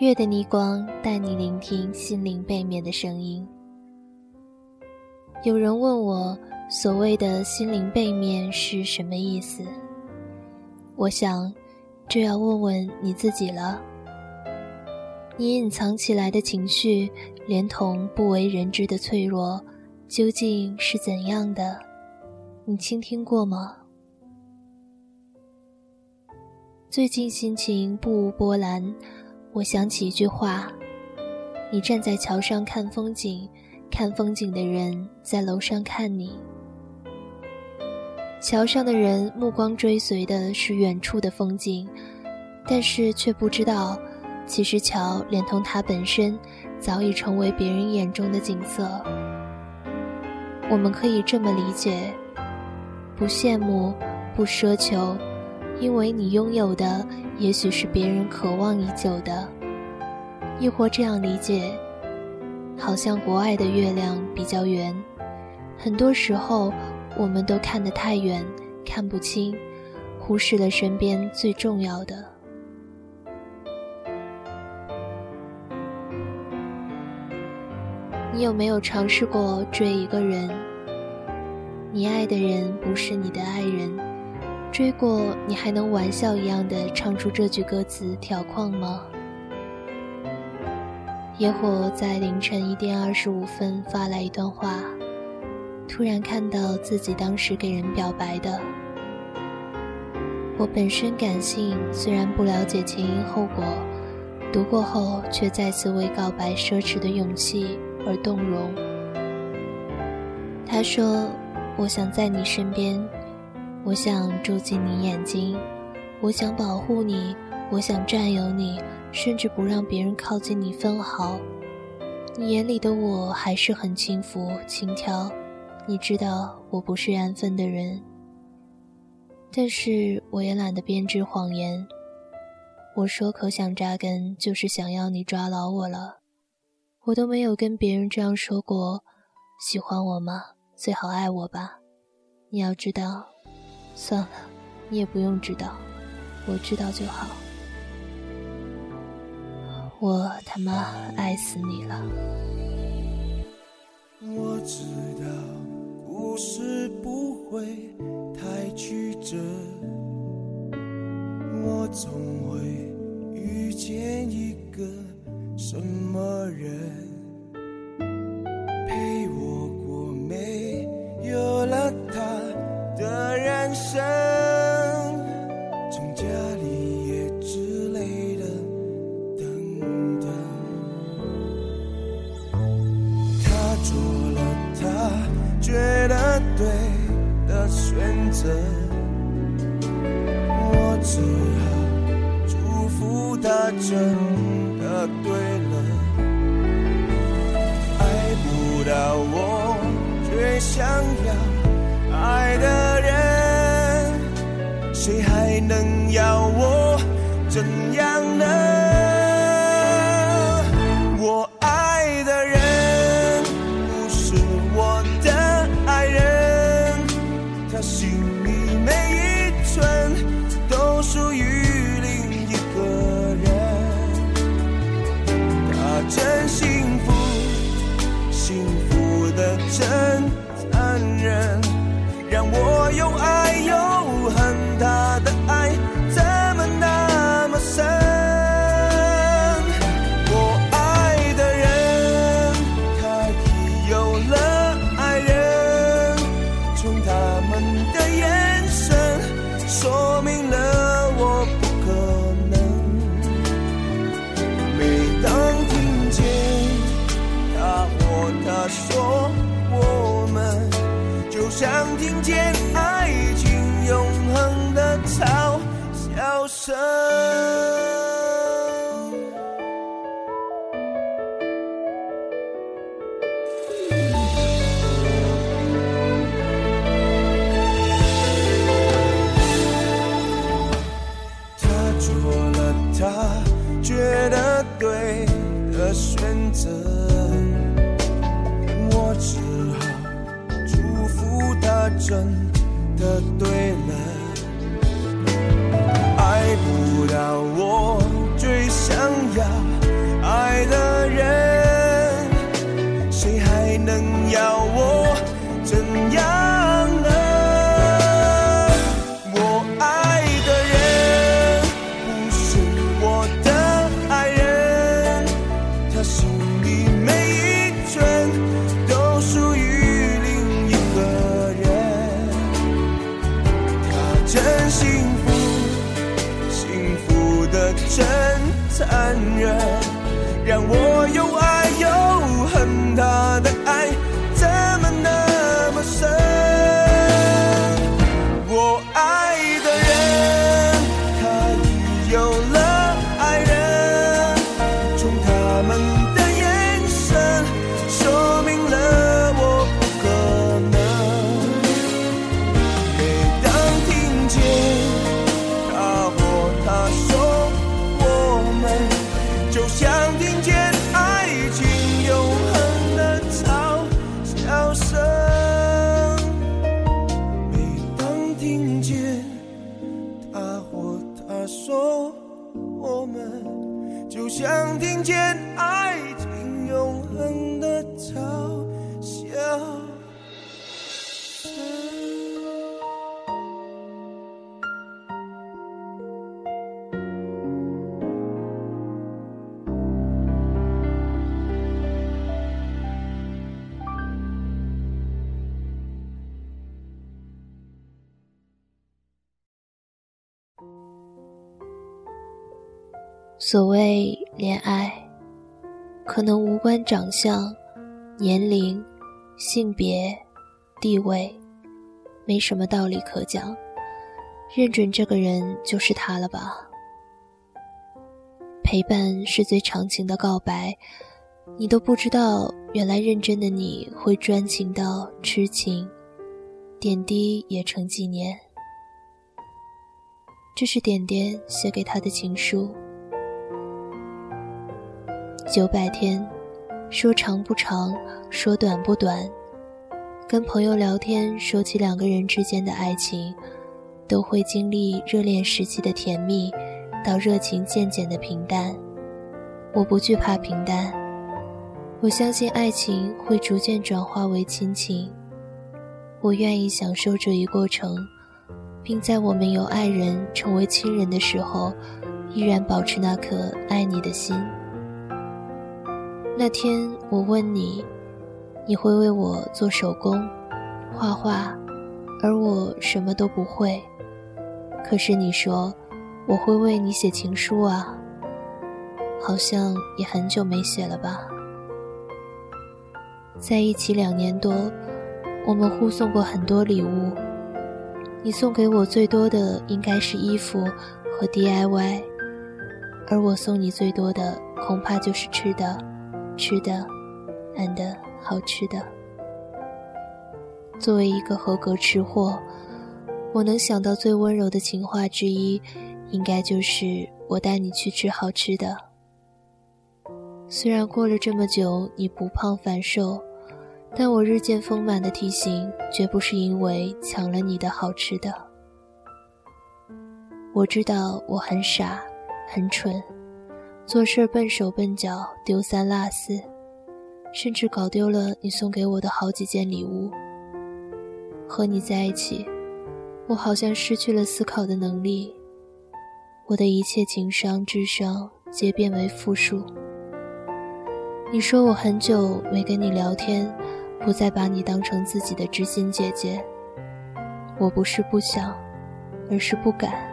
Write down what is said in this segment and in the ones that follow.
月的逆光带你聆听心灵背面的声音。有人问我，所谓的心灵背面是什么意思？我想，这要问问你自己了。你隐藏起来的情绪，连同不为人知的脆弱，究竟是怎样的？你倾听过吗？最近心情不无波澜。我想起一句话：“你站在桥上看风景，看风景的人在楼上看你。桥上的人目光追随的是远处的风景，但是却不知道，其实桥连同它本身早已成为别人眼中的景色。我们可以这么理解：不羡慕，不奢求。”因为你拥有的也许是别人渴望已久的，亦或这样理解，好像国外的月亮比较圆，很多时候我们都看得太远，看不清，忽视了身边最重要的。你有没有尝试过追一个人？你爱的人不是你的爱人。追过你还能玩笑一样的唱出这句歌词条框吗？野火在凌晨一点二十五分发来一段话，突然看到自己当时给人表白的。我本身感性，虽然不了解前因后果，读过后却再次为告白奢侈的勇气而动容。他说：“我想在你身边。”我想住进你眼睛，我想保护你，我想占有你，甚至不让别人靠近你分毫。你眼里的我还是很轻浮轻佻，你知道我不是安分的人。但是我也懒得编织谎言。我说可想扎根，就是想要你抓牢我了。我都没有跟别人这样说过。喜欢我吗？最好爱我吧。你要知道。算了，你也不用知道，我知道就好。我他妈爱死你了。我知道故事不会太曲折，我总会遇见一个什么人。我只好祝福她真。人。所谓恋爱，可能无关长相、年龄、性别、地位，没什么道理可讲。认准这个人就是他了吧？陪伴是最长情的告白，你都不知道，原来认真的你会专情到痴情，点滴也成纪念。这是点点写给他的情书。九百天，说长不长，说短不短。跟朋友聊天，说起两个人之间的爱情，都会经历热恋时期的甜蜜，到热情渐渐的平淡。我不惧怕平淡，我相信爱情会逐渐转化为亲情。我愿意享受这一过程，并在我们由爱人成为亲人的时候，依然保持那颗爱你的心。那天我问你，你会为我做手工、画画，而我什么都不会。可是你说我会为你写情书啊，好像也很久没写了吧？在一起两年多，我们互送过很多礼物。你送给我最多的应该是衣服和 DIY，而我送你最多的恐怕就是吃的。吃的，and 好吃的。作为一个合格吃货，我能想到最温柔的情话之一，应该就是我带你去吃好吃的。虽然过了这么久你不胖反瘦，但我日渐丰满的体型绝不是因为抢了你的好吃的。我知道我很傻，很蠢。做事笨手笨脚，丢三落四，甚至搞丢了你送给我的好几件礼物。和你在一起，我好像失去了思考的能力，我的一切情商、智商皆变为负数。你说我很久没跟你聊天，不再把你当成自己的知心姐姐。我不是不想，而是不敢。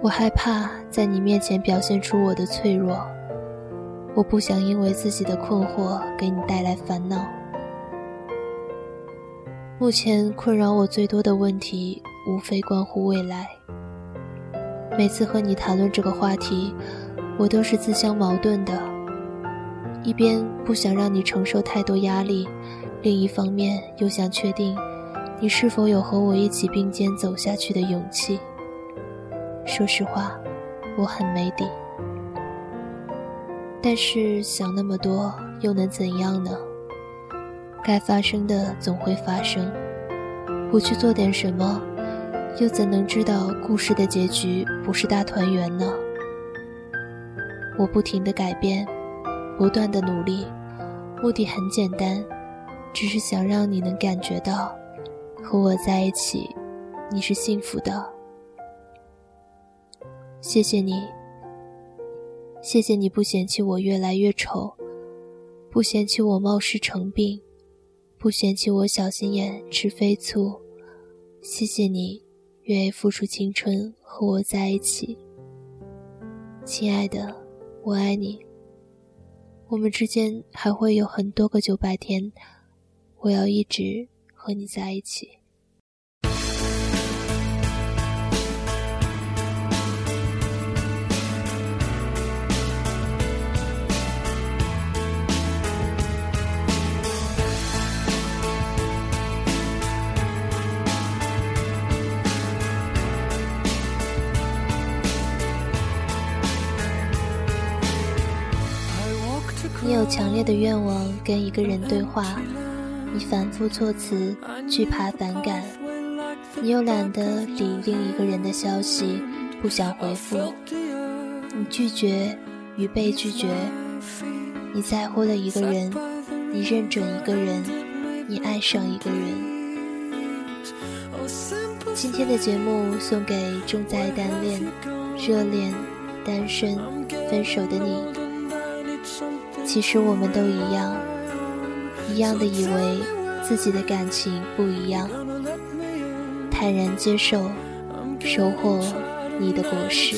我害怕在你面前表现出我的脆弱，我不想因为自己的困惑给你带来烦恼。目前困扰我最多的问题，无非关乎未来。每次和你谈论这个话题，我都是自相矛盾的，一边不想让你承受太多压力，另一方面又想确定你是否有和我一起并肩走下去的勇气。说实话，我很没底。但是想那么多又能怎样呢？该发生的总会发生，不去做点什么，又怎能知道故事的结局不是大团圆呢？我不停的改变，不断的努力，目的很简单，只是想让你能感觉到，和我在一起，你是幸福的。谢谢你，谢谢你不嫌弃我越来越丑，不嫌弃我貌失成病，不嫌弃我小心眼吃飞醋。谢谢你，愿意付出青春和我在一起。亲爱的，我爱你。我们之间还会有很多个九百天，我要一直和你在一起。强烈的愿望跟一个人对话，你反复措辞，惧怕反感；你又懒得理另一个人的消息，不想回复。你拒绝与被拒绝，你在乎了一个人，你认准一个人，你爱上一个人。今天的节目送给正在单恋、热恋、单身、分手的你。其实我们都一样，一样的以为自己的感情不一样，坦然接受，收获你的果实。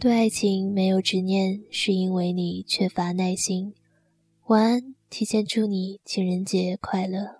对爱情没有执念，是因为你缺乏耐心。晚安，提前祝你情人节快乐。